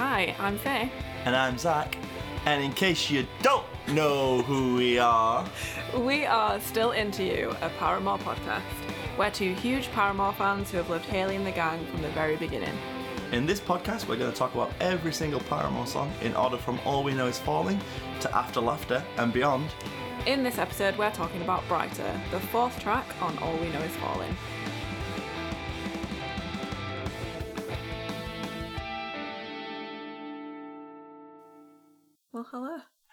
Hi, I'm Faye. And I'm Zach. And in case you don't know who we are, We are Still Into You, a Paramore podcast. We're two huge Paramore fans who have loved Hayley and the gang from the very beginning. in this podcast, we're going to talk about every single Paramore song in order from All We Know Is Falling to After Laughter and beyond. In this episode, we're talking about Brighter, the fourth track on All We Know Is Falling.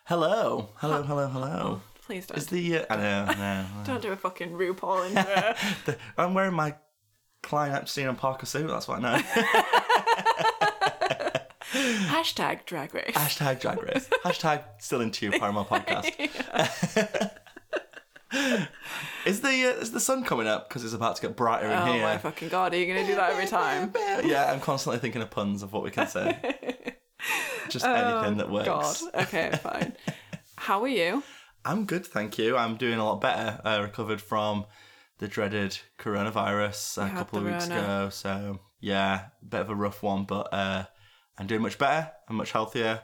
Hello. Hello, hello, hello, hello. Please don't. Is the uh, I know, I know. Don't do a fucking RuPaul intro. The- I'm wearing my Klein Epstein and Parker suit. That's what I know. Hashtag drag race. Hashtag Drag Race. Hashtag Still Into You Paramore Podcast. is the uh, is the sun coming up because it's about to get brighter in here. Oh here? my fucking god, are you going to do that every time? yeah, I'm constantly thinking of puns of what we can say. Just anything that works. God. Okay, fine. How are you? I'm good, thank you. I'm doing a lot better. I recovered from the dreaded coronavirus a had couple of weeks Rona. ago. So yeah, bit of a rough one, but uh, I'm doing much better. I'm much healthier.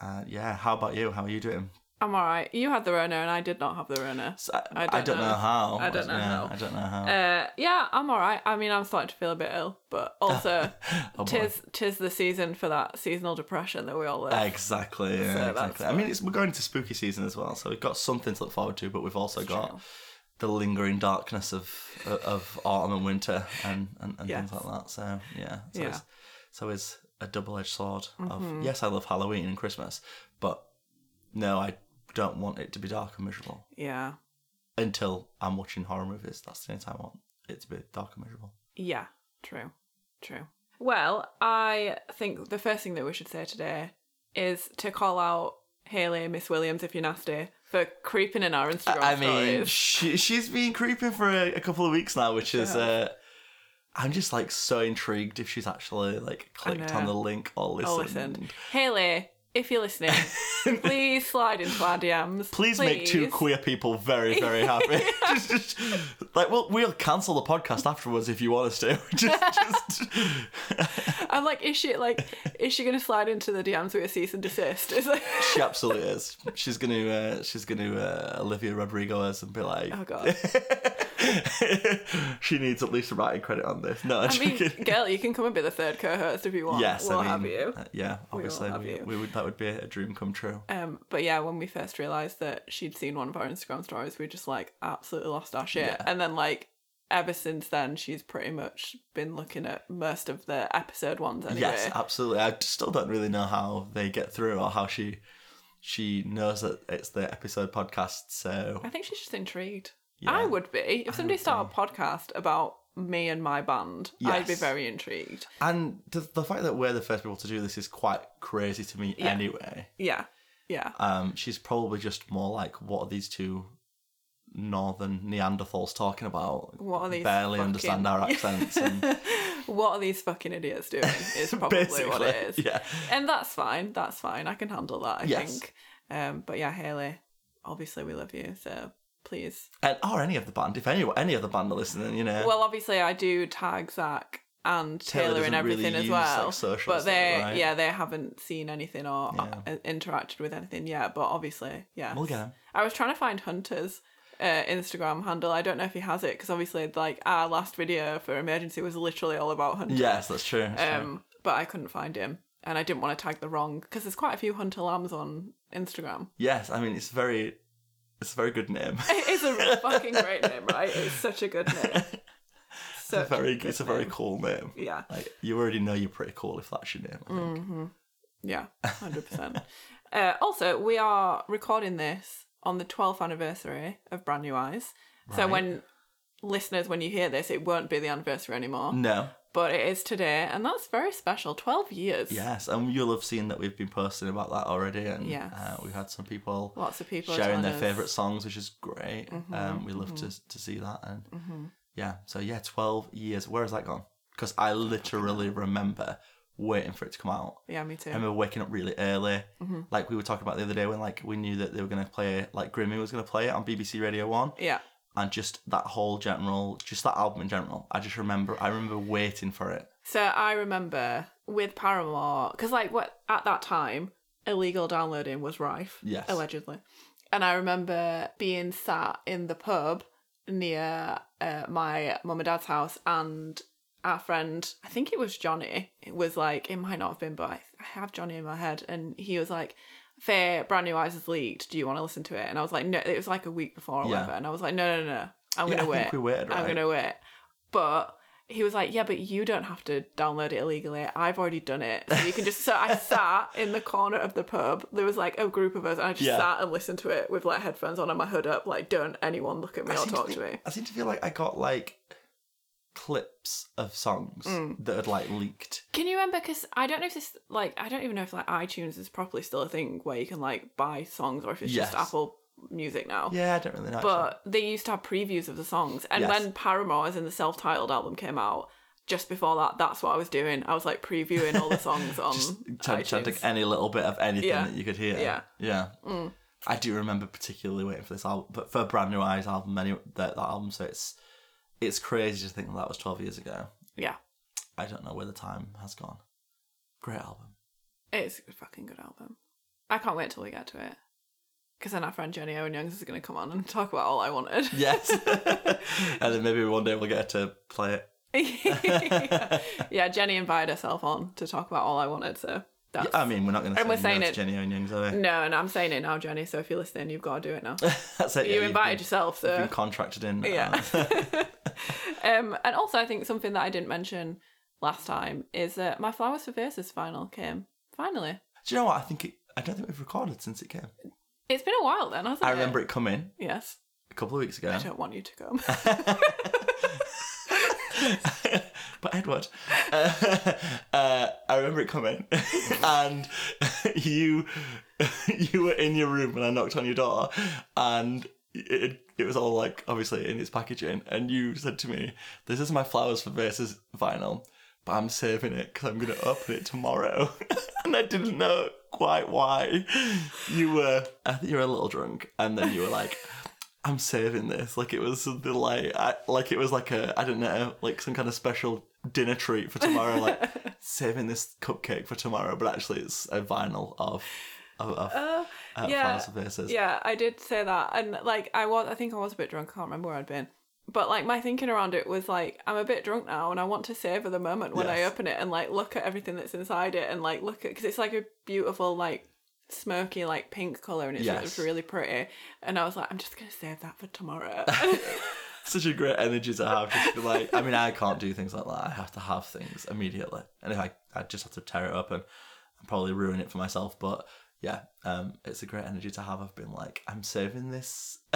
Uh, yeah, how about you? How are you doing? I'm alright. You had the Rona and I did not have the Rona. So, I, I I don't don't, know. know. how. I don't know Yeah, how. I don't know how. Uh, yeah, I'm alright. I mean, I'm starting to feel a bit ill, but also, Oh, boy. tis tis the season for that seasonal depression that we all live. Exactly. So that's exactly. I mean, it's, we're going into spooky season as well, so we've got something to look forward to, but we've also got true. the lingering darkness of of autumn and winter and, and, and Yes. things like that. So yeah, so Yeah. Mm-hmm. it's so it's a double edged sword of yes, I love Halloween and Christmas, but no, I don't want it to be dark and miserable Yeah, until I'm watching horror movies. That's the only time I want it to be dark and miserable. yeah, true, true. Well, I think the first thing that we should say today is to call out Hayley, Miss Williams, if you're nasty, for creeping in our Instagram I mean, stories. she, she's been creeping for a, a couple of weeks now, which is. Uh, I'm just like so intrigued if she's actually like clicked on the link or listened. Oh, listen, Hayley, if you're listening, please slide into our DMs. Please, make two queer people very, very happy. just, just like, well, we'll cancel the podcast afterwards if you want us to. just, just I'm like, is she like, is she gonna slide into the DMs with a cease and desist? Like, she absolutely is. She's gonna, uh, she's gonna uh, Olivia Rodrigo us and be like, oh god. she needs at least a writing credit on this. No, I'm I mean, girl, you can come and be the third co-host if you want. Yes, we'll I mean, have you. uh, yeah, obviously, we, we would. That would be a dream come true. Um, but yeah, when we first realised that she'd seen one of our Instagram stories, we just like absolutely lost our shit. Yeah. And then like ever since then, she's pretty much been looking at most of the episode ones anyway. Yes, absolutely. I still don't really know how they get through or how she she knows that it's the episode podcast. So I think she's just intrigued. Yeah. I would be if somebody started a podcast about me and my band. I'd be very intrigued. And the, the fact that we're the first people to do this is quite crazy to me Yeah. anyway. Yeah, yeah. Um, she's probably just more like, what are these two northern Neanderthals talking about? What are these Barely fucking- understand our accents. And what are these fucking idiots doing? Is probably what it is. yeah. And that's fine. That's fine. I can handle that. I Yes. think. Um, but yeah, Hayley, obviously we love you, so please. And, or any of the band, if any, any of the band are listening, you know. Well, obviously I do tag Zach and Taylor Taylor, and doesn't really everything as use, well. like, but they, right? yeah, they haven't seen anything or Yeah. uh, interacted with anything yet. But obviously, yeah. we'll get 'em. I was trying to find Hunter's uh, Instagram handle. I don't know if he has it because obviously, like our last video for emergency was literally all about Hunter. Yes, that's true. that's true. Um, but I couldn't find him, and I didn't want to tag the wrong because there's quite a few Hunter Lambs on Instagram. Yes, I mean, it's very, it's a very good name. It is a fucking great name, right? It's such a good name. It's a Such very, good it's a very name. cool name. Yeah, Like you already know you're pretty cool if that's your name. I think. Mm. yeah, hundred percent. Uh, also, we are recording this on the 12th anniversary of Brand New Eyes. So when listeners, when you hear this, it won't be the anniversary anymore, No, but it is today, and that's very special. 12 years. yes, and you'll have seen that we've been posting about that already, and Yes. uh, we've had some people Lots of people sharing their us- favorite songs, which is great. Mm-hmm, um, we love to to see that, and yeah, so yeah, twelve years. Where has that gone? Because I literally remember waiting for it to come out. Yeah, me too. I remember waking up really early, Mm-hmm. like we were talking about the other day when like we knew that they were gonna play like Grimmy was gonna play it on BBC Radio One, yeah. And just that whole general, just that album in general. I just remember, I remember waiting for it. So I remember with Paramore, because like what at that time, illegal downloading was rife, Yes. allegedly. And I remember being sat in the pub near uh, my mum and dad's house, and our friend, I think it was Johnny, it was like, it might not have been, but I, I have Johnny in my head, and he was like, Faye, Brand New Eyes has leaked. Do you want to listen to it? And I was like, no, it was like a week before or Yeah. whatever. And I was like, no, no, no, no. I'm Yeah, going to I wait. we waited, I'm going to wait. But he was like, yeah, but you don't have to download it illegally. I've already done it. So you can just. So I sat in the corner of the pub. There was like a group of us, and I just Yeah. sat and listened to it with like headphones on and my hood up. Like, don't anyone look at me I or seem to talk to me. I seem to feel like I got like clips of songs Mm. that had like leaked. Can you remember? Because I don't know if this like I don't even know if like iTunes is properly still a thing where you can like buy songs or if it's just Apple Music now. Yeah, I don't really know. actually. But they used to have previews of the songs, and Yes. when Paramore's in the self-titled album, came out, just before that, that's what I was doing. I was like previewing all the songs on just trying, trying iTunes. any little bit of anything Yeah. that you could hear. Yeah. yeah. Mm. I do remember particularly waiting for this album, but for Brand New Eyes album, anyway, that, that album. So it's it's crazy to think that, was twelve years ago. Yeah, I don't know where the time has gone. Great album. it's a fucking good album. I can't wait till we get to it. Because then our friend Jenny Owen Youngs is going to come on and talk about all I wanted. Yes, and then maybe one day we'll get to play it. yeah. yeah, Jenny invited herself on to talk about all I wanted, so that's. I mean, we're not going to And say we're saying it- Jenny Owen Youngs, are we? no, and I'm saying it now, Jenny, so if you're listening, you've got to do it now. That's it. you you've invited been- yourself, so you've been contracted in. Yeah. um, and also, I think something that I didn't mention last time is that my Flowers for Vases final came. Finally. Do you know what? I think it, I don't think we've recorded since it came. It's been a while then, hasn't I it? remember it coming Yes. a couple of weeks ago. I don't want you to come. but Edward, uh, uh, I remember it coming, and you you were in your room when I knocked on your door, and it, it was all like obviously in its packaging, and you said to me, "This is my flowers for Vases vinyl." But I'm saving it because I'm to open it tomorrow, and I didn't know quite why. You were, I think you were a little drunk, and then you were like, I'm saving this. Like it was something like I, like it was like a I don't know, like some kind of special dinner treat for tomorrow. Like saving this cupcake for tomorrow, but actually it's a vinyl of of, of uh, yeah. Of Vases. yeah, I did say that. And like, I was, I think I was a bit drunk. I can't remember where I'd been. But like, my thinking around it was like, I'm a bit drunk now and I want to savor the moment when I open it and like look at everything that's inside it and like look at, because it's like a beautiful, like, smoky, like pink colour and it's, Yes. really pretty. And I was like, I'm just to save that for tomorrow. Such a great energy to have. Just be like, I mean, I can't do things like that. I have to have things immediately, and if I, I just have to tear it up and, and probably ruin it for myself. But yeah, um, it's a great energy to have. I've been like, I'm saving this.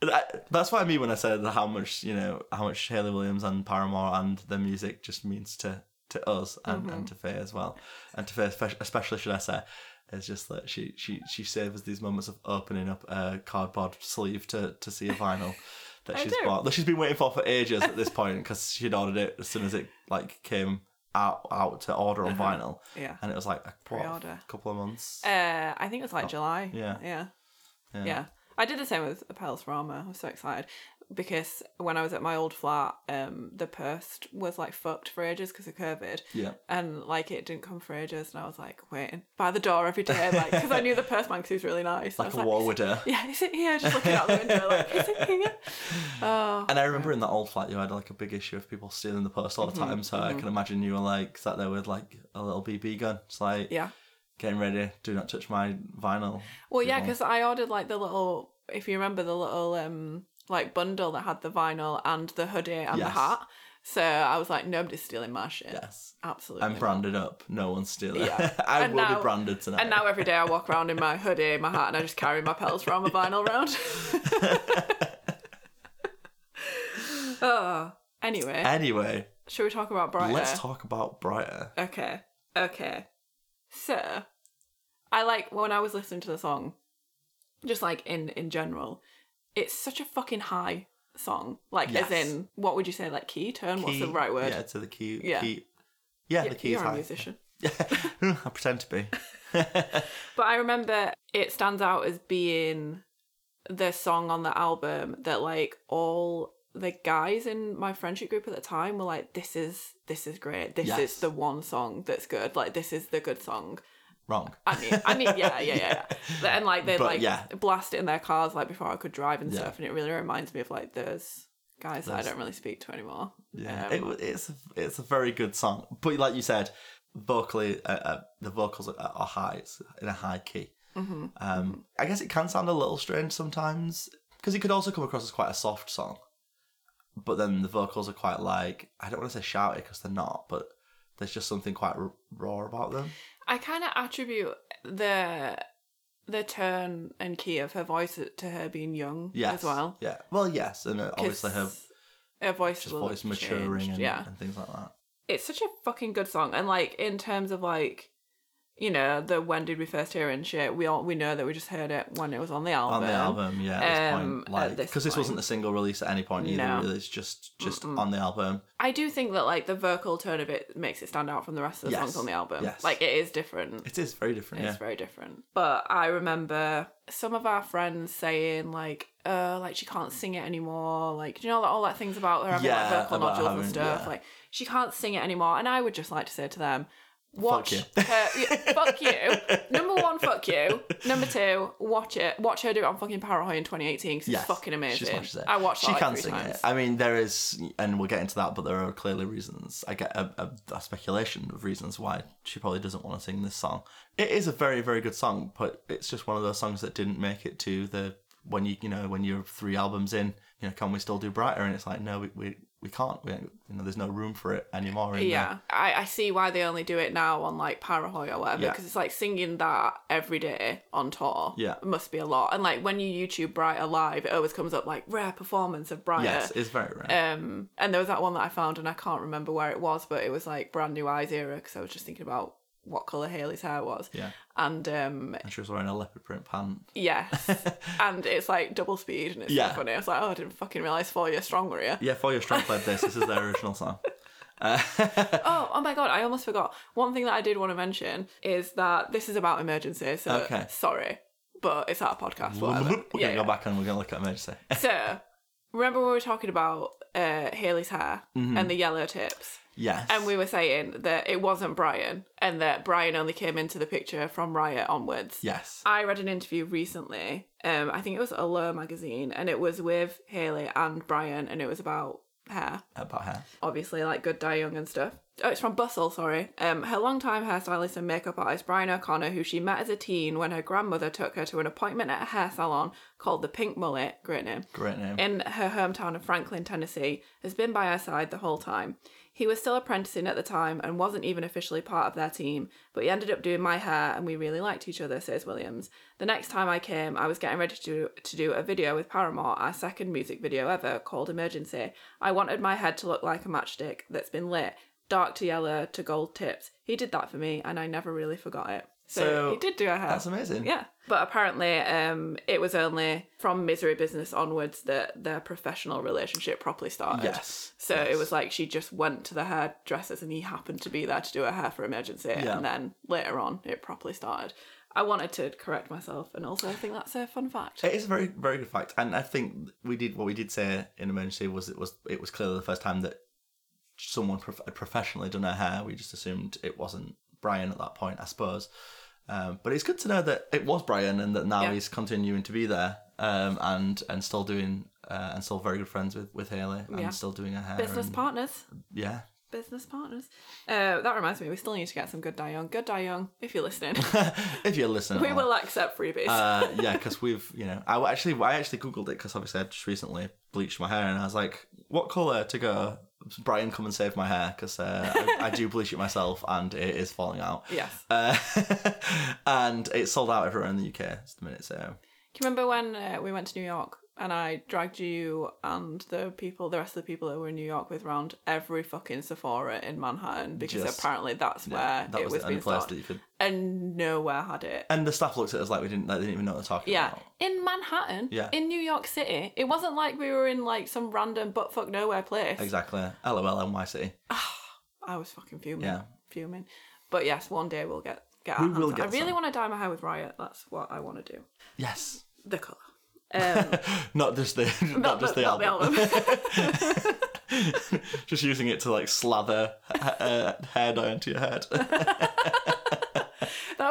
That- That's what I mean when I said how much you know how much Hayley Williams and Paramore and the music just means to to us and, and to Faye as well, and to Faye especially should I say. It's just that she she she savors these moments of opening up a cardboard sleeve to to see a vinyl that I she's bought that she's been waiting for for ages at this point because she'd ordered it as soon as it like came out out to order on vinyl yeah. and it was like a what, Pre-order. couple of months. Uh, I think it was like July. Oh, yeah. Yeah. Yeah. Yeah. I did the same with Petals for Armor. I was so excited because when I was at my old flat, um, the post was like fucked for ages because of COVID. Yeah. And like it didn't come for ages, and I was like waiting by the door every day, like because I knew the postman because he was really nice. I like a war widow. Yeah, is it here? Just looking out the window, like is it here? Oh, And I remember in that old flat, you had like a big issue of people stealing the post all the Mm-hmm, time. So I can imagine you were like sat there with like a little BB gun. It's like yeah. getting ready. Do not touch my vinyl. Well, yeah, because I ordered like the little, if you remember the little um like bundle that had the vinyl and the hoodie and the hat. So I was like, nobody's stealing my shit. Yes. Absolutely. I'm not. branded up. No one's stealing. Yeah. I And will now- be branded tonight. And now every day I walk around in my hoodie, my hat, and I just carry my Petals for Armor vinyl round. oh, anyway, anyway, should we talk about Brighter? let's talk about Brighter. Okay, okay. So, I like when I was listening to the song, just like in in general, it's such a fucking high song. Like, Yes. as in, what would you say, like key tone? What's the right word? Yeah, to the key. Yeah. Key. Yeah, the key You're is a high. musician. Yeah, I pretend to be. But I remember it stands out as being the song on the album that like all the guys in my friendship group at the time were like, "This is this is great. This Yes. is the one song that's good. Like this is the good song." Wrong. I mean, I mean, yeah, yeah, yeah. yeah. And like they'd But, like yeah. blast it in their cars like before I could drive and Yeah. stuff, and it really reminds me of like those guys that I don't really speak to anymore. Yeah, Um, it, it's a, it's a very good song, but like you said, vocally, uh, uh, the vocals are, are high. It's in a high key. mhm. Um, I guess it can sound a little strange sometimes because it could also come across as quite a soft song, but then the vocals are quite like I don't want to say shouty because they're not, but there's just something quite r- raw about them. I kind of attribute the the tone and key of her voice to her being young Yes, as well. Yeah, well, yes, and uh, obviously her her voice just will voice maturing and, yeah. and things like that. it's such a fucking good song and like in terms of like you know the when did we first hear it and shit we all we know that we just heard it when it was on the album on the album, yeah, at this Um, point, like this because this wasn't point. a single release at any point either. No. Really, it's just just on the album. i do think that like the vocal tone of it makes it stand out from the rest of the Yes. songs on the album Yes. like it is different It is very different. it's yeah, very different but i remember some of our friends saying like uh like she can't sing it anymore like do you know all that things about her having Yeah, like vocal nodules and stuff yeah. like she can't sing it anymore and i would just like to say to them watch you. her yeah, fuck you number one fuck you number two watch it watch her do it on fucking Parahoy in 2018 because Yes, it's fucking she amazing smashes it. i watched She that can sing times it. I mean, there is, and we'll get into that, but there are clearly reasons. I get a, a, a speculation of reasons why she probably doesn't want to sing this song. It is a very, very good song, but it's just one of those songs that didn't make it to the when you you know when you're three albums in. You know, can we still do brighter? And it's like, no, we we, we can't. We, you know, there's no room for it anymore. The- Yeah, I, I see why they only do it now on like Parahoy or whatever Yeah. because it's like singing that every day on tour. Yeah. it must be a lot. And like when you YouTube Brighter live, it always comes up like rare performance of Brighter. Yes, it's very rare. Um, and there was that one that I found, and I can't remember where it was, but it was like brand new eyes era because I was just thinking about what color Hayley's hair was. yeah, And um, and she was wearing a leopard print pant. yes, and it's like double speed, and it's Yeah. so funny. I was like, oh, I didn't fucking realize Four Year Strong were here. Yeah, Four Year Strong played this. This is their original song. Uh, Oh, oh my god, I almost forgot. One thing that I did want to mention is that this is about emergency, so Okay. sorry. But it's our podcast, we're whatever. gonna yeah, go back and we're gonna look at emergency. So, remember when we were talking about uh, Hayley's hair Mm-hmm. and the yellow tips? Yes, And we were saying that it wasn't Brian and that Brian only came into the picture from Riot onwards. yes, I read an interview recently, um, I think it was Allure magazine, and it was with Hayley and Brian, and it was about hair. about hair. obviously like Good Dye Young and stuff. Oh, it's from Bustle, sorry. Um, her longtime hairstylist and makeup artist Brian O'Connor, who she met as a teen when her grandmother took her to an appointment at a hair salon called the Pink Mullet, great name, Great name. in her hometown of Franklin, Tennessee, has been by her side the whole time. He was still apprenticing at the time and wasn't even officially part of their team, but he ended up doing my hair and we really liked each other, says Williams. The next time I came, I was getting ready to do, to do a video with Paramore, our second music video ever, called Emergency. I wanted my head to look like a matchstick that's been lit, dark to yellow to gold tips. He did that for me and I never really forgot it. So, So, he did do a hair. That's amazing. Yeah. But apparently, um, it was only from Misery Business onwards that their professional relationship properly started. Yes. So yes. it was like she just went to the hairdressers and he happened to be there to do her hair for emergency. Yeah. And then later on, it properly started. I wanted to correct myself, and also I think that's a fun fact. It is a very, very good fact, and I think we did what we did say in emergency was it was it was clearly the first time that someone prof- had professionally done her hair. We just assumed it wasn't Brian at that point, I suppose. Um, but it's good to know that it was Brian and that now Yeah. he's continuing to be there um, and and still doing uh, and still very good friends with with Hayley and Yeah. still doing her hair. Business and- partners. Yeah. Business partners. Uh, that reminds me, we still need to get some Good Dye Young. Good Dye Young, if you're listening. if you're listening, we will accept freebies. uh, yeah, because we've, you know, I actually, I actually googled it because obviously I just recently bleached my hair, and I was like, what color to go? Brian, come and save my hair because uh, I, I do bleach it myself, and it is falling out. yes. Uh, and it's sold out everywhere in the UK at the minute. So Do you remember when uh, we went to New York and I dragged you and the people, the rest of the people that were in New York with round every fucking Sephora in Manhattan because Just- apparently that's where that it was, was, the only being place that you could. And nowhere had it. And the staff looked at us like we didn't, like, they didn't even know what they're talking Yeah, about. in Manhattan, Yeah. in New York City, it wasn't like we were in like some random butt fuck nowhere place. Exactly. LOL NYC. I was fucking fuming. Yeah. Fuming. But yes, one day we'll get get We our will hands on- get I really some. want to dye my hair with Riot. That's what I want to do. Yes. The colour. Um, not just the not, just the not album. album. just using it to like slather uh, hair dye onto your head. that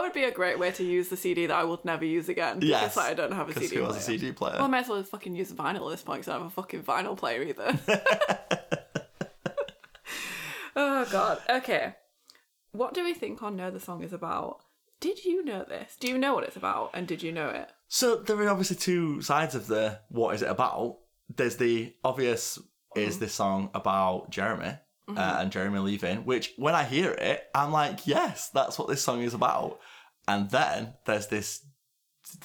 would be a great way to use the CD that I would never use again. Because Yes, like, I don't have a CD who player. has a CD player? Well, I might as well fucking use vinyl at this point because I don't have a fucking vinyl player either. oh god. Okay. What do we think on know the song is about? Did you know this? Do you know what it's about? And did you know it? So there are obviously two sides of the what is it about. There's the obvious is mm-hmm. this song about Jeremy uh, mm-hmm. and Jeremy leaving, which when I hear it, I'm like, yes, that's what this song is about. And then there's this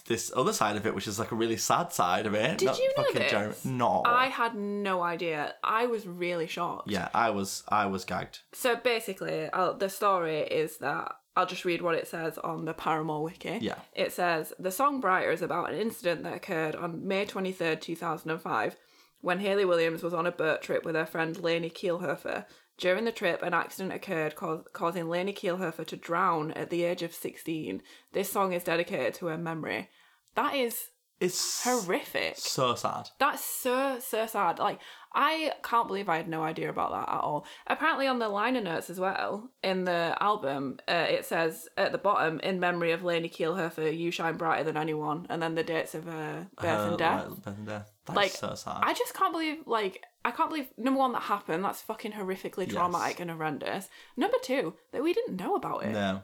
this other side of it, which is like a really sad side of it. Did Not you know fucking this? Jeremy. No. I had no idea. I was really shocked. yeah, I was I was gagged. So basically, i the story is that I'll just read what it says on the Paramore wiki. Yeah. It says the song Brighter is about an incident that occurred on May 23rd, 2005, when Hayley Williams was on a boat trip with her friend Lainey Kielhofer. During the trip, an accident occurred, cause, causing Lainey Kielhofer to drown at the age of 16. This song is dedicated to her memory. That is It's horrific. so sad. That's so so sad. Like I can't believe I had no idea about that at all. Apparently, on the liner notes as well in the album, uh, it says at the bottom, "In memory of Lainey Kielhofer, you shine brighter than anyone," and then the dates of her birth Uh, and death. like, birth and death. That's Like, so sad. I just can't believe, like, I can't believe number one that happened. That's fucking horrifically traumatic and horrendous. Number two that we didn't know about it. no.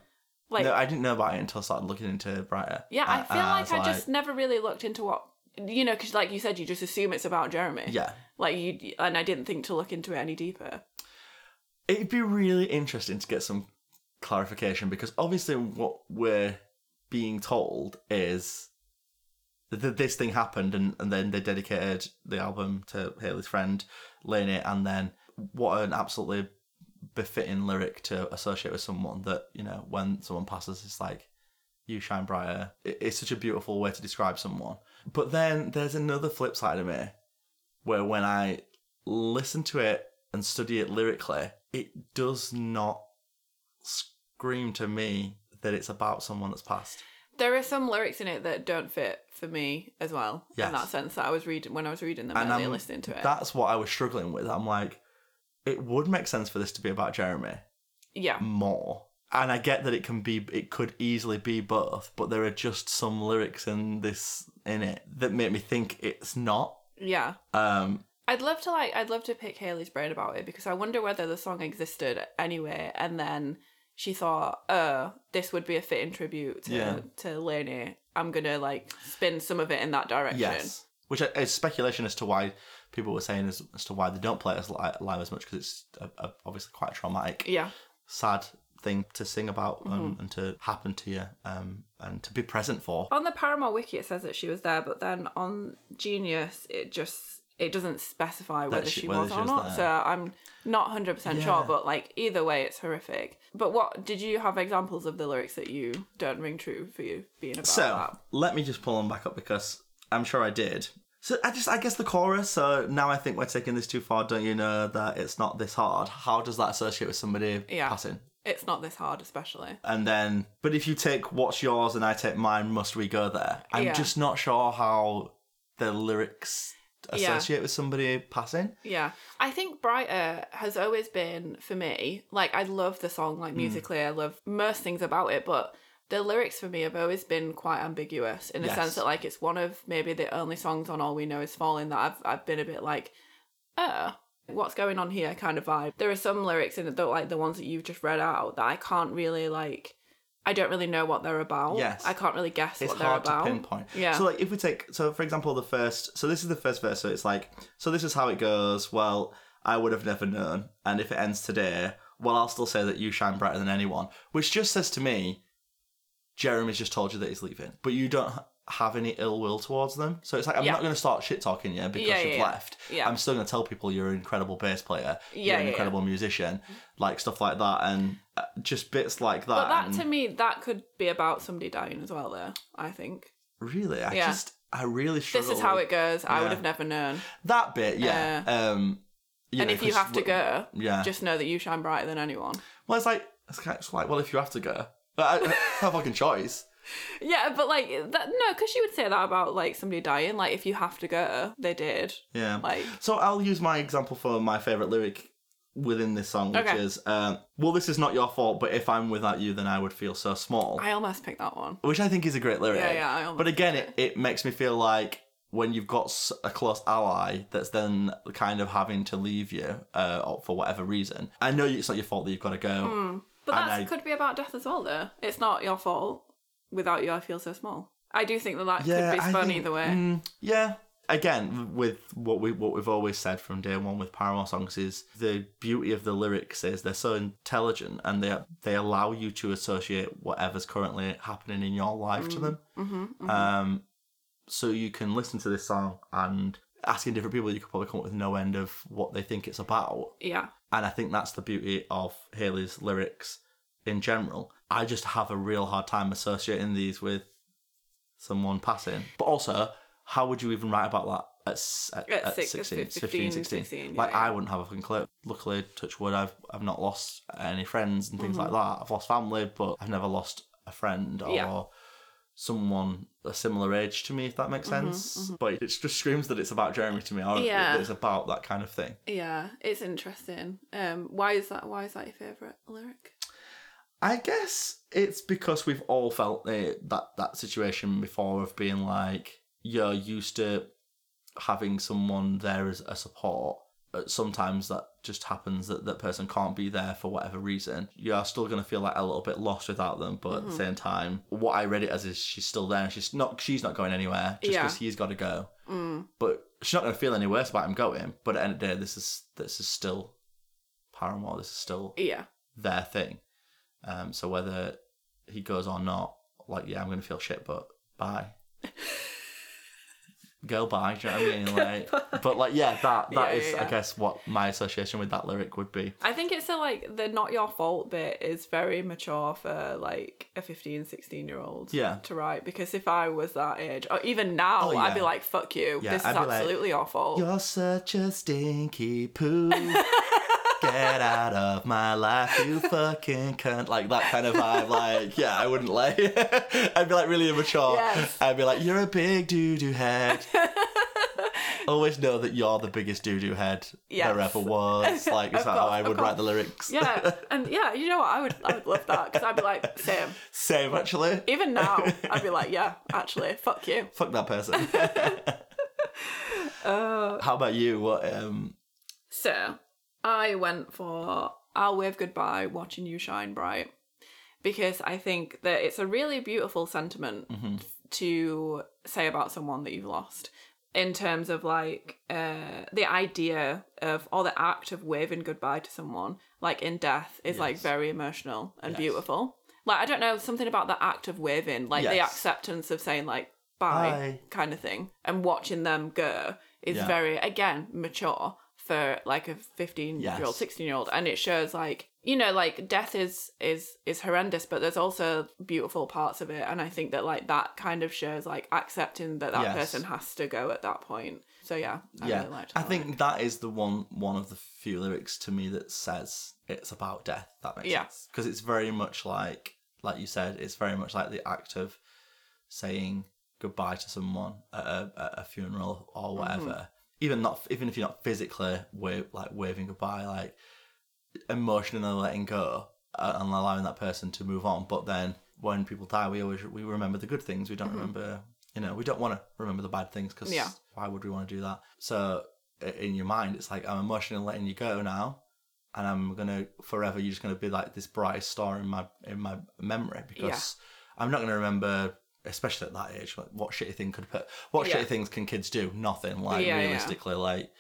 Like, no, I didn't know about it until I started looking into Brighter. yeah, I Uh, feel like was I just never really looked into what you know, because like you said, you just assume it's about Jeremy. Yeah. Like you, and I didn't think to look into it any deeper. It'd be really interesting to get some clarification because obviously what we're being told is that this thing happened and, and then they dedicated the album to Hayley's friend Lainey and then what an absolutely befitting lyric to associate with someone that, you know, when someone passes it's like you shine brighter. It- It's such a beautiful way to describe someone. But then there's another flip side of me where when I listen to it and study it lyrically, it does not scream to me that it's about someone that's passed. There are some lyrics in it that don't fit for me as well. Yes. In that sense, that I was reading when I was reading them And I'm- listening to it. That's what I was struggling with. I'm like, it would make sense for this to be about Jeremy yeah, more. And I get that it can be, it could easily be both, but there are just some lyrics in this in it that make me think it's not. yeah. Um, I'd love to like, I'd love to pick Hayley's brain about it because I wonder whether the song existed anyway, and then she thought, "Oh, this would be a fitting tribute to Yeah. to Lainey. I'm gonna like spin some of it in that direction." Yes, which is speculation as to why people were saying as, as to why they don't play it as li- live as much because it's a, a, obviously quite a traumatic, Yeah. sad thing to sing about um, and to happen to you um, and to be present for. On the Paramore wiki, it says that she was there, but then on Genius, it just it doesn't specify whether she- she, whether was she or was not. there. So I'm not hundred percent Yeah. sure. But like either way, it's horrific. But what did you have examples of the lyrics that you don't ring true for you being about So that? let me just pull them back up because I'm sure I did. So I just I guess the chorus. So now I think we're taking this too far. Don't you know that it's not this hard? How does that associate with somebody Yeah. passing? It's not this hard, especially. And then, but if you take what's yours and I take mine, must we go there? I'm Yeah. just not sure how the lyrics Yeah. associate with somebody passing. Yeah. I think Brighter has always been, for me, like, I love the song, Hmm. like, musically, I love most things about it, but the lyrics for me have always been quite ambiguous in the Yes. sense that, like, it's one of maybe the only songs on All We Know Is Falling that I've, I've been a bit like, oh, what's going on here kind of vibe. There are some lyrics in it that, like, the ones that you've just read out that I can't really, like, I don't really know what they're about. Yes. I can't really guess It's what they're hard about. to pinpoint. Yeah. So like if we take so for example the first so this is the first verse so it's like so this is how it goes. Well, I would have never known, and if it ends today, well, I'll still say that you shine brighter than anyone, which just says to me, Jeremy's just told you that he's leaving, but you don't have any ill will towards them. So it's like I'm Yeah. not going to start shit talking you because Yeah, you've yeah. left. Yeah. I'm still going to tell people you're an incredible bass player, Yeah, you're an incredible musician, like stuff like that, and uh, just bits like that. But that, and to me, that could be about somebody dying as well, though, I think. really, I just I really struggle. This is how it goes. I would have never known. That bit, yeah. um, and know, if you have to go, yeah. just know that you shine brighter than anyone. well, it's like it's kind of like, well, if you have to go, I, I have fucking choice. Yeah, but like that no, because she would say that about like somebody dying. Like if you have to go, they did. Yeah. Like So I'll use my example for my favourite lyric within this song, which Okay. is, um, well, this is not your fault, but if I'm without you, then I would feel so small. I almost picked that one. which I think is a great lyric. Yeah, yeah, I almost But again, it, it makes me feel like when you've got s- a close ally that's then kind of having to leave you uh, or for whatever reason. I know it's not your fault that you've got to go. But that I- could be about death as well, though. It's not your fault. Without you, I feel so small. I do think that that Yeah, could be spun think- either way. mm, yeah. Again, with what we what we've always said from day one with Paramore songs is the beauty of the lyrics is they're so intelligent and they they allow you to associate whatever's currently happening in your life to them. Mm-hmm, Um, so you can listen to this song and asking different people, you could probably come up with no end of what they think it's about. Yeah. And I think that's the beauty of Hayley's lyrics in general. I just have a real hard time associating these with someone passing. But also, how would you even write about that at, at, At at six- 16, 15, 15, 16? 16, like, yeah, I wouldn't have a fucking clue. Luckily, touch wood, I've, I've not lost any friends and things like Mm-hmm. that. I've lost family, but I've never lost a friend or Yeah. Someone a similar age to me, if that makes sense. But it just screams that it's about Jeremy to me, or Mm-hmm, Yeah. it's about that kind of thing. Yeah, it's interesting. Um, why is that? Why is that your favorite lyric? I guess it's because we've all felt the, that that situation before of being like you're used to having someone there as a support. But sometimes that just happens that that person can't be there for whatever reason. You are still going to feel like a little bit lost without them, but at the same time, what I read it as is she's still there. and She's not. She's not going anywhere just Yeah. because he's got to go. Mm. But she's not going to feel any worse about him going. But at the end of the day, this is this is still Paramore. This is still Yeah. their thing. Um, so whether he goes or not, like yeah, I'm gonna feel shit, but bye. Go by. do you know what I mean? Like, but like, yeah, that that Yeah, is, yeah, I guess, what my association with that lyric would be. I think it's a like the not your fault bit is very mature for like a 15, 16 year old Yeah. to write because if I was that age or even now Oh, I'd be like fuck you Yeah, this is I'd like, absolutely your fault. You're such a stinky poo. Get out of my life, you fucking cunt. Like that kind of vibe. Like, yeah, I wouldn't like. I'd be like really immature. Yes. I'd be like, you're a big doo doo head. Always know that you're the biggest doo doo head Yes. there ever was. Like, is that how I would write the lyrics? yeah, and yeah, you know what? I would I would love that because I'd be like same. Same, actually. Even now, I'd be like, yeah, actually, fuck you. Fuck that person. Uh, how about you? What? Um. So I went for I'll Wave Goodbye watching you shine bright because I think that it's a really beautiful sentiment mhm. to say about someone that you've lost in terms of like uh the idea of or the act of waving goodbye to someone like in death is like very emotional and Yes. beautiful like i don't know something about the act of waving like the acceptance of saying like bye, Bye. kind of thing and watching them go is Yeah. very again mature for like a 15 year old 16 year old and it shows like you know like death is is is horrendous but there's also beautiful parts of it and i think that like that kind of shows like accepting that that Yes. person has to go at that point so yeah i yeah, really liked I think that is the one one of the few lyrics to me that says it's about death. That makes Yeah. sense because it's very much like, like you said, it's very much like the act of saying goodbye to someone at a, at a funeral Mm-hmm. or whatever. Even not, even if you're not physically wave, like waving goodbye, like emotionally letting go uh, and allowing that person to move on. But then when people die, we always we remember the good things. We don't remember, you know, we don't want to remember the bad things because Mm-hmm. Yeah. why would we want to do that? So in your mind, it's like I'm emotionally letting you go now, and I'm gonna forever. You're just gonna be like this brightest star in my in my memory because I'm not gonna remember. Especially at that age, like what shitty thing could put what Yeah. shitty things can kids do? Nothing. Like Yeah, yeah. realistically, like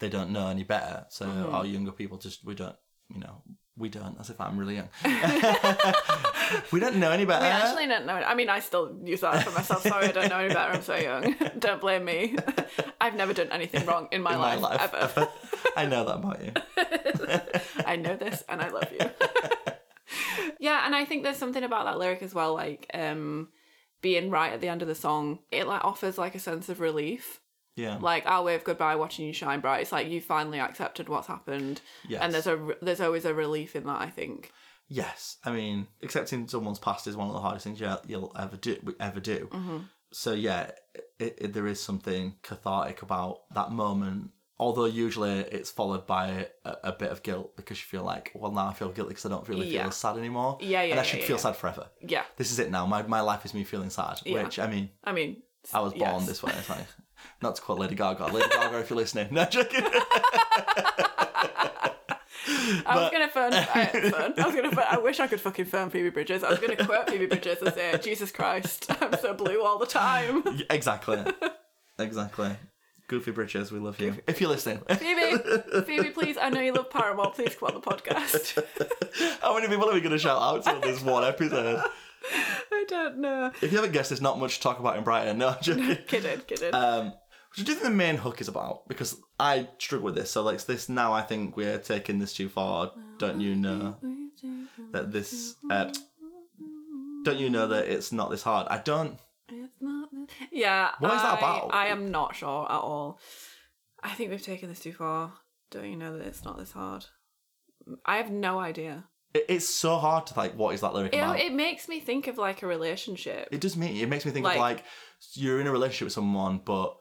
they don't know any better. So Mm-hmm. our younger people just we don't, you know, we don't. As if I'm really young. we don't know any better. I actually don't know. I mean, I still use that for myself. Sorry, I don't know any better. I'm so young. don't blame me. I've never done anything wrong in my, in my life, life, ever. I know that about you. I know this and I love you. yeah, and I think there's something about that lyric as well, like um being right at the end of the song. It like offers like a sense of relief. Yeah. Like oh, I'll wave goodbye, watching you shine bright. It's like you finally accepted what's happened, Yes. and there's a there's always a relief in that. I think. Yes, I mean, accepting someone's past is one of the hardest things you'll, you'll ever do. Ever do. Mm-hmm. So yeah, it, it, there is something cathartic about that moment. Although usually it's followed by a, a bit of guilt because you feel like, well, now I feel guilty because I don't really Yeah. feel sad anymore. Yeah, yeah, And I should yeah, feel yeah. sad forever. Yeah. This is it now. My my life is me feeling sad. Yeah. Which I mean, I mean, I was born yes. this way. It's like, not to quote Lady Gaga. Lady Gaga, if you're listening. No joking. I was gonna phone. Uh, phone. I was gonna. Phone, I wish I could fucking phone Phoebe Bridgers. I was gonna quote Phoebe Bridgers and say, "Jesus Christ, I'm so blue all the time." Exactly. Exactly. Goofy Bridgers, we love you. If you're listening. Phoebe, Phoebe, please. I know you love Paramore. Please come on the podcast. How many people are we going to shout out to in this one episode? I don't know. If you haven't guessed, there's not much to talk about in Brighter. No, I'm joking. Kidding, kidding. Um, what do you think the main hook is about? Because I struggle with this. So, like, this now I think we're taking this too far. Don't you know that this. Uh, don't you know that it's not this hard? I don't. Yeah. What is that I- about? I am not sure at all. I think we've taken this too far. Don't you know that it's not this hard? I have no idea. It, it's so hard to, like, what is that lyric It, about? it makes me think of like a relationship. It does me. It makes me think Like- of like you're in a relationship with someone, but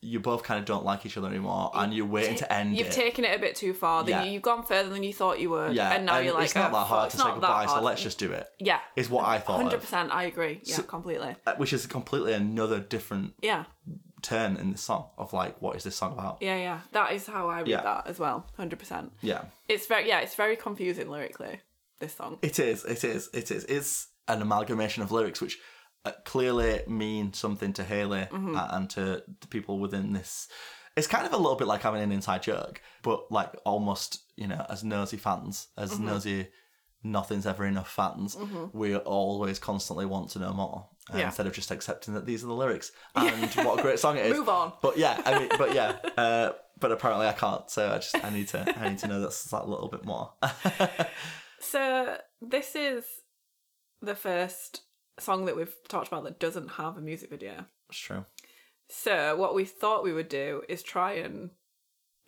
you both kind of don't like each other anymore, and you're waiting to end You've it. taken it a bit too far. Then Yeah. you, you've gone further than you thought you would. yeah, and now you're like, it's not oh, that hard to say goodbye, so let's just do it. Yeah. Is what I thought. Hundred percent, I agree. Yeah, completely. uh, which is completely another different Yeah, turn in the song of like, what is this song about? yeah, yeah. That is how I read Yeah. that as well. Hundred percent. Yeah, It's very yeah. It's very confusing lyrically. This song. it is. It is. It is. It's an amalgamation of lyrics which clearly mean something to Hayley Mm-hmm. uh, and to the people within this. It's kind of a little bit like having an inside joke, but like almost, you know, as nosy fans, as Mm-hmm. nosy nothing's ever enough fans, we always constantly want to know more uh, Yeah. instead of just accepting that these are the lyrics and what a great song it is. Move on. But yeah, I mean, but yeah, uh, but apparently I can't, so I just I need to I need to know that's that little bit more. So this is the first song that we've talked about that doesn't have a music video. That's true. So what we thought we would do is try and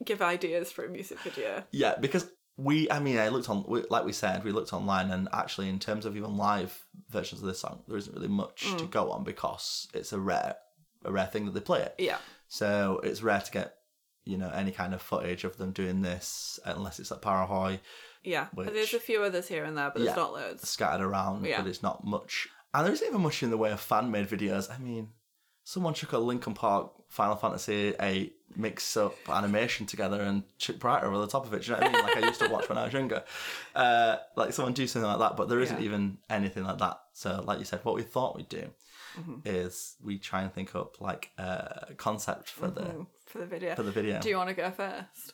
give ideas for a music video. Yeah, because we, I mean, I looked on, we, like we said, we looked online, and actually, in terms of even live versions of this song, there isn't really much Mm. to go on because it's a rare, a rare thing that they play it. Yeah. So it's rare to get, you know, any kind of footage of them doing this unless it's at Parahoy Yeah. Which- There's a few others here and there, but Yeah. there's not loads. scattered around, Yeah. but it's not much. And there isn't even much in the way of fan made videos. I mean, someone took a Linkin Park Final Fantasy VIII mix up animation together and chuck Brighter over the top of it. Do you know what I mean? Like I used to watch when I was younger. Uh, like someone do something like that, but there isn't Yeah. even anything like that. So, like you said, what we thought we'd do Mm-hmm. is we try and think up like a concept for the Mm, For the video. for the video. Do you want to go first?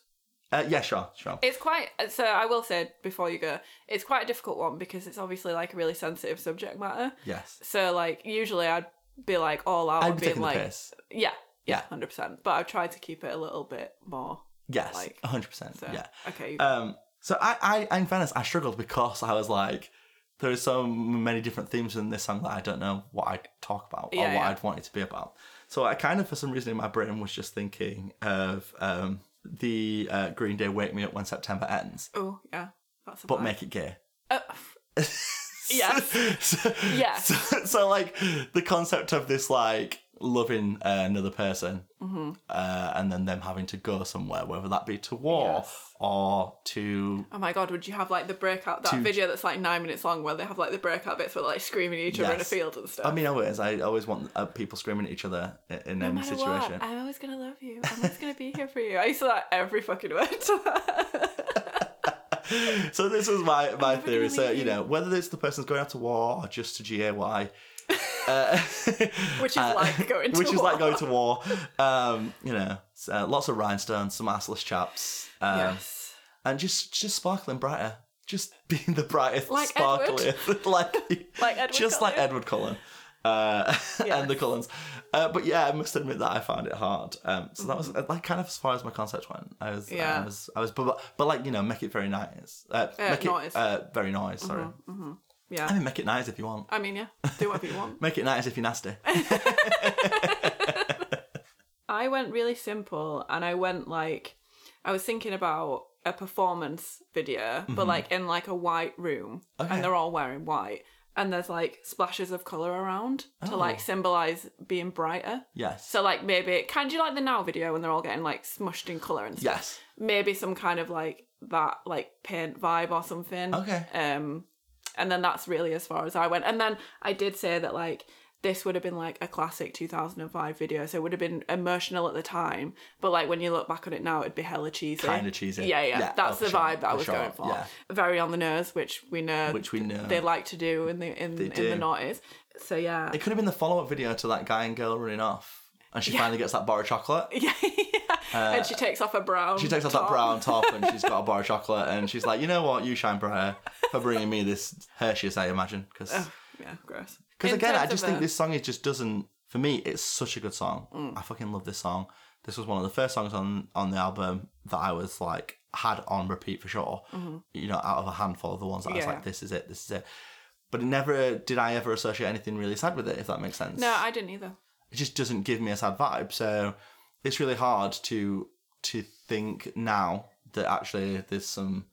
Uh, yeah, sure, sure. It's quite so I will say before you go, it's quite a difficult one because it's obviously like a really sensitive subject matter. Yes. So like usually I'd be like all out I'd be being like piss. Yeah, yeah, Yeah. hundred percent. But I've tried to keep it a little bit more Yes, like- hundred percent. so Yeah. okay. Um, so I, I, in fairness, I struggled because I was like, there are so many different themes in this song that I don't know what I'd talk about or what yeah. I'd want it to be about. So I kind of, for some reason in my brain, was just thinking of um, the uh, Green Day "Wake Me Up When September Ends," oh yeah, that's a but vibe. make it gay. Uh, Yes. so, Yes. So, so, like the concept of this like loving uh, another person Mm-hmm. uh, and then them having to go somewhere, whether that be to war Yes. or to oh my god, would you have like the breakout that To- video that's like nine minutes long where they have like the breakout bits where they're like screaming at each other in a field and stuff? I mean, always. I always want uh, people screaming at each other in, no any situation. what, I'm always gonna love you. I'm always gonna be here for you. I used to like every fucking word. So this was my my theory. So you you. know, whether it's the person's going out to war or just to GAY, uh, Which is like going to war. which is like going to war. Um, you know, uh, lots of rhinestones, some assless chaps, um, yes. and just just sparkling brighter. Just being the brightest, Like sparkliest, like Like Edward just like Edward Cullen. Uh, Yes. and the Cullens, uh, but yeah, I must admit that I found it hard. Um, so that was uh, like kind of as far as my concept went. I was, Mm-hmm. Yeah. I was, I was, but, but like you know, make it very nice. Uh, make noise. it uh, very nice. Sorry, I Yeah. mean, make it nice if you want. I mean, yeah. Do whatever you want. Make it nice if you're nasty. I went really simple and I went like I was thinking about a performance video, but like in like a white room, Mm-hmm. Okay. and they're all wearing white, and there's like splashes of color around to like Oh. symbolize being brighter. Yes. So like maybe kind of like the now video when they're all getting like smushed in color and stuff. yes. Maybe some kind of like that like paint vibe or something. Okay. Um, and then that's really as far as I went. And then I did say that like this would have been like a classic 2005 video, so it would have been emotional at the time. But like when you look back on it now, it'd be hella cheesy. Kinda cheesy. Yeah, yeah. Yeah, that's oh, the sure, vibe that I was sure, going for. yeah. Very on the nose, which we know. Which we know. they like to do in the in in the noughties. So yeah. It could have been the follow up video to that guy and girl running off. And she finally gets that bar of chocolate. yeah, yeah. and she takes off her brown. Uh, She takes off that brown top and she's got a bar of chocolate and she's like, you know what, you shine brighter for bringing me this Hershey's, I imagine. Because Yeah, gross. Because again, I just think a- this song it just doesn't. For me, it's such a good song. Mm. I fucking love this song. This was one of the first songs on on the album that I was like had on repeat for sure. You know, out of a handful of the ones that I was Mm-hmm. Like, this is it, this is it. But it never did I ever associate anything really sad with it, if that makes sense. No, I didn't either. it just doesn't give me a sad vibe. So it's really hard to to think now that actually there's some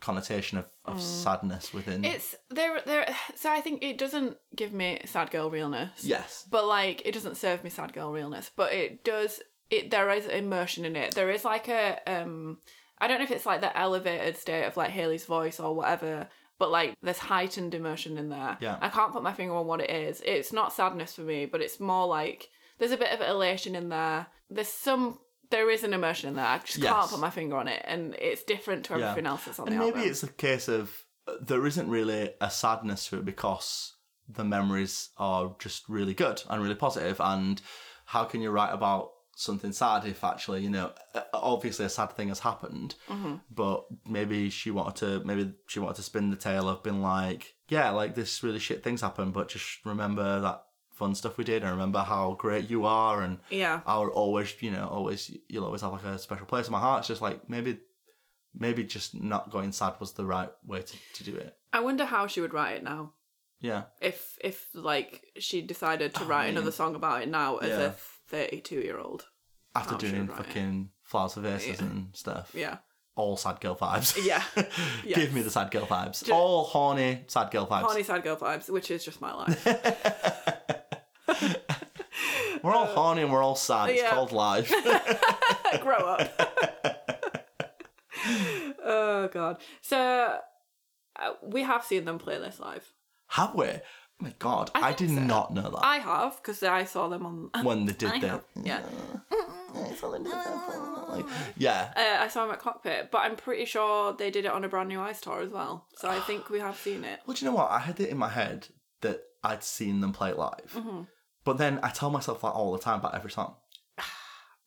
connotation of, of sadness within. Mm. It's there. There. So I think it doesn't give me sad girl realness. yes. But like, it doesn't serve me sad girl realness. But it does. It there is immersion in it. There is like a um. I don't know if it's like the elevated state of like Hayley's voice or whatever. But like, there's heightened emotion in there. Yeah. I can't put my finger on what it is. It's not sadness for me, but it's more like there's a bit of elation in there. There's some. There is an emotion in there. I just Yes. can't put my finger on it, and it's different to Yeah. everything else that's on and the maybe album. it's a case of uh, there isn't really a sadness to it because the memories are just really good and really positive. and how can you write about something sad if actually you know uh, obviously a sad thing has happened Mm-hmm. but maybe she wanted to maybe she wanted to spin the tale of being like yeah like this really shit things happen but just remember that fun stuff we did and remember how great you are and Yeah. I'll always, you know, always you'll always have like a special place in my heart. It's just like maybe, maybe just not going sad was the right way to, to do it. I wonder how she would write it now. Yeah, if if like she decided to write another song about it now as Yeah. a 32 year old after doing it. fucking flowers for vases and stuff. yeah all sad girl vibes. yeah Give me the sad girl vibes. all horny sad girl vibes. horny sad girl vibes which is just my life We're all horny and we're all sad. It's Uh, yeah. called life. grow up oh god so uh, we have seen them play this live have we? Oh my god, I, think did so. not know that i have because i saw them on when they did I that. have, yeah Yeah, uh, i saw them at cockpit but i'm pretty sure they did it on a Brand New Eyes tour as well so i think we have seen it Well, do you know what? I had it in my head that I'd seen them play live. But then I tell myself that all the time about every song.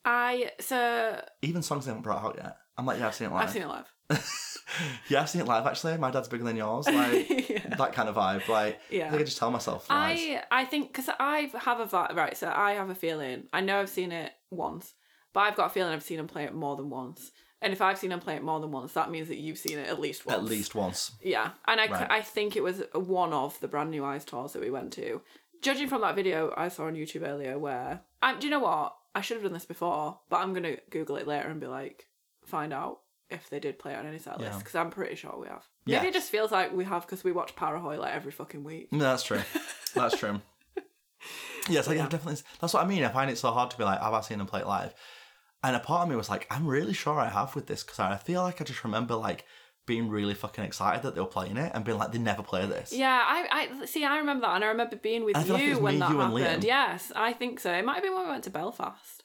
i so Even songs they haven't brought out yet. I'm like, yeah, I've seen it live. i've seen it live yeah, I've seen it live actually. My dad's bigger than yours. Like, Yeah. that kind of vibe. Like, Yeah. I think I just tell myself lies. I I think because I have a vi- right, so I have a feeling. I know I've seen it once, but I've got a feeling I've seen him play it more than once. And if I've seen him play it more than once, that means that you've seen it at least once. At least once. yeah. And I, c- Right. I think it was one of the brand new Eyes tours that we went to. Judging from that video I saw on YouTube earlier, where I, do you know what? I should have done this before, but I'm gonna Google it later and be like, find out if they did play it on any set list Yeah. because I'm pretty sure we have. Yeah. Maybe it just feels like we have because we watch Parahoy like every fucking week. No, that's true. That's true. Yes, like, yeah, definitely. That's what I mean. I find it so hard to be like, have I seen them play it live? And a part of me was like, I'm really sure I have with this because I feel like I just remember like being really fucking excited that they were playing it and being like, they never play this. Yeah, I, I see. I remember that, and I remember being with feel like you when me, that you, and happened. Yes, I think so. It might have been when we went to Belfast.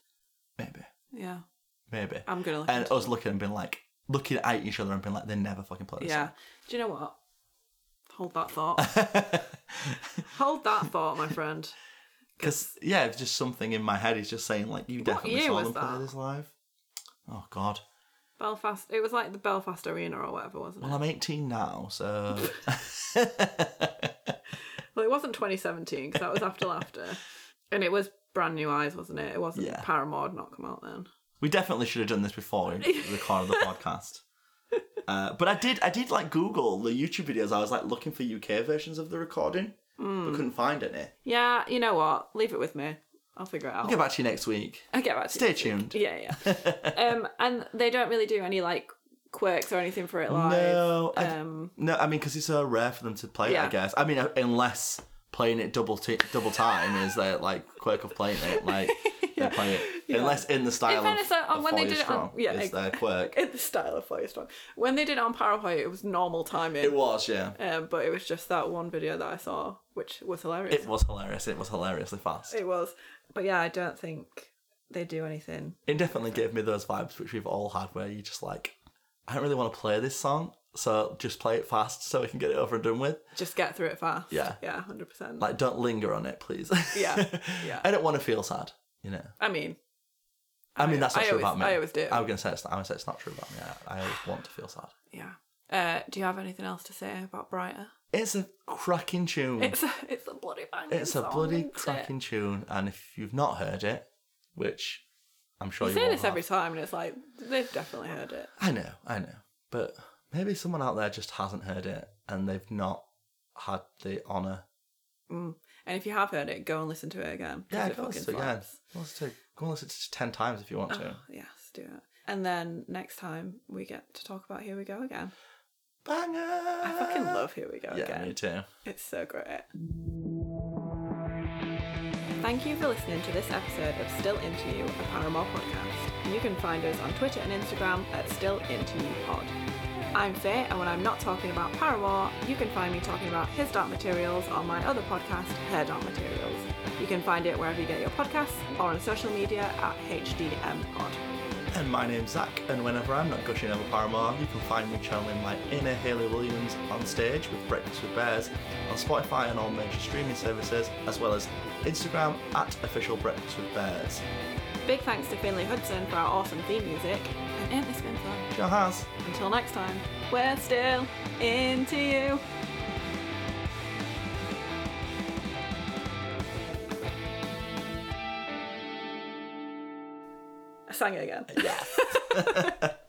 Maybe. Yeah, Maybe. I'm gonna look. and us looking and being like, looking at each other and being like, they never fucking play this. Yeah. Do you know what? Hold that thought. Hold that thought, my friend. Because, yeah, it's just something in my head is just saying, like, you definitely saw them play this live. Oh, God. Belfast. It was like the Belfast Arena or whatever, wasn't it? Well. I'm 18 now, so. Well, it wasn't 2017 because that was after Laughter, and it was brand new eyes, wasn't it? It wasn't Yeah. Paramore had not come out then. We definitely should have done this before we recorded the podcast. Uh, but I did, I did like Google the YouTube videos. I was like looking for UK versions of the recording, Hmm. but couldn't find any. Yeah, you know what? Leave it with me. I'll figure it out. I'll get back to you next week. I'll get back to you. Stay you. tuned. Yeah, yeah. um, and they don't really do any like quirks or anything for it live. No, I- um, No, I mean because it's so rare for them to play it. I guess. I mean, uh, unless playing it double t- double time is their like quirk of playing it. Like they play it unless in the style In fairness, of, uh, of when they did it on- Strong yeah, is their quirk. in the style of Four Year Strong. When they did it on PowerPoint, it was normal timing. It was, yeah. Um, but it was just that one video that I saw, which was hilarious. It was hilarious. It was hilariously fast. It was. But yeah, I don't think they do anything. It definitely gave me those vibes which we've all had, where you just like, I don't really want to play this song, so just play it fast so we can get it over and done with. Just get through it fast. Yeah. Yeah, 100%. Like, don't linger on it, please. Yeah, yeah. I don't want to feel sad. You know. I mean, I mean, that's not I true always- about me. I always do. I was gonna say it's not. I would say it's not true about me. I, I always want to feel sad. yeah. Uh, do you have anything else to say about Brighter? It's a cracking tune. It's a, it's a bloody banging It's a song, bloody isn't it? cracking tune, and if you've not heard it, which I'm sure You you, say this every time, and it's like they've definitely heard it. I know, I know, but maybe someone out there just hasn't heard it, and they've not had the honor. Mm. And if you have heard it, go and listen to it again. Yeah, go listen to it again. Go listen to, go and listen to it ten times if you want to. Oh, yes, do it. And then next time we get to talk about Here We Go Again. Banger! I fucking love Here We Go Yeah, Again. me too. It's so great. Thank you for listening to this episode of Still Into You, a Paramore podcast. You can find us on Twitter and Instagram at Still Into You Pod. I'm Faye, and when I'm not talking about Paramore, you can find me talking about His Dark Materials on my other podcast, Her Dark Materials. You can find it wherever you get your podcasts or on social media at HDM Pod. And my name's Zach, and whenever I'm not gushing over Paramore, you can find me channeling my inner Hayley Williams on stage with Breakfast with Bears on Spotify and all major streaming services, as well as Instagram at official Breakfast with Bears. Big thanks to Finley Hudson for our awesome theme music, and ain't this been fun? Sure has. Until next time, we're still into you. I sang it again. Yes.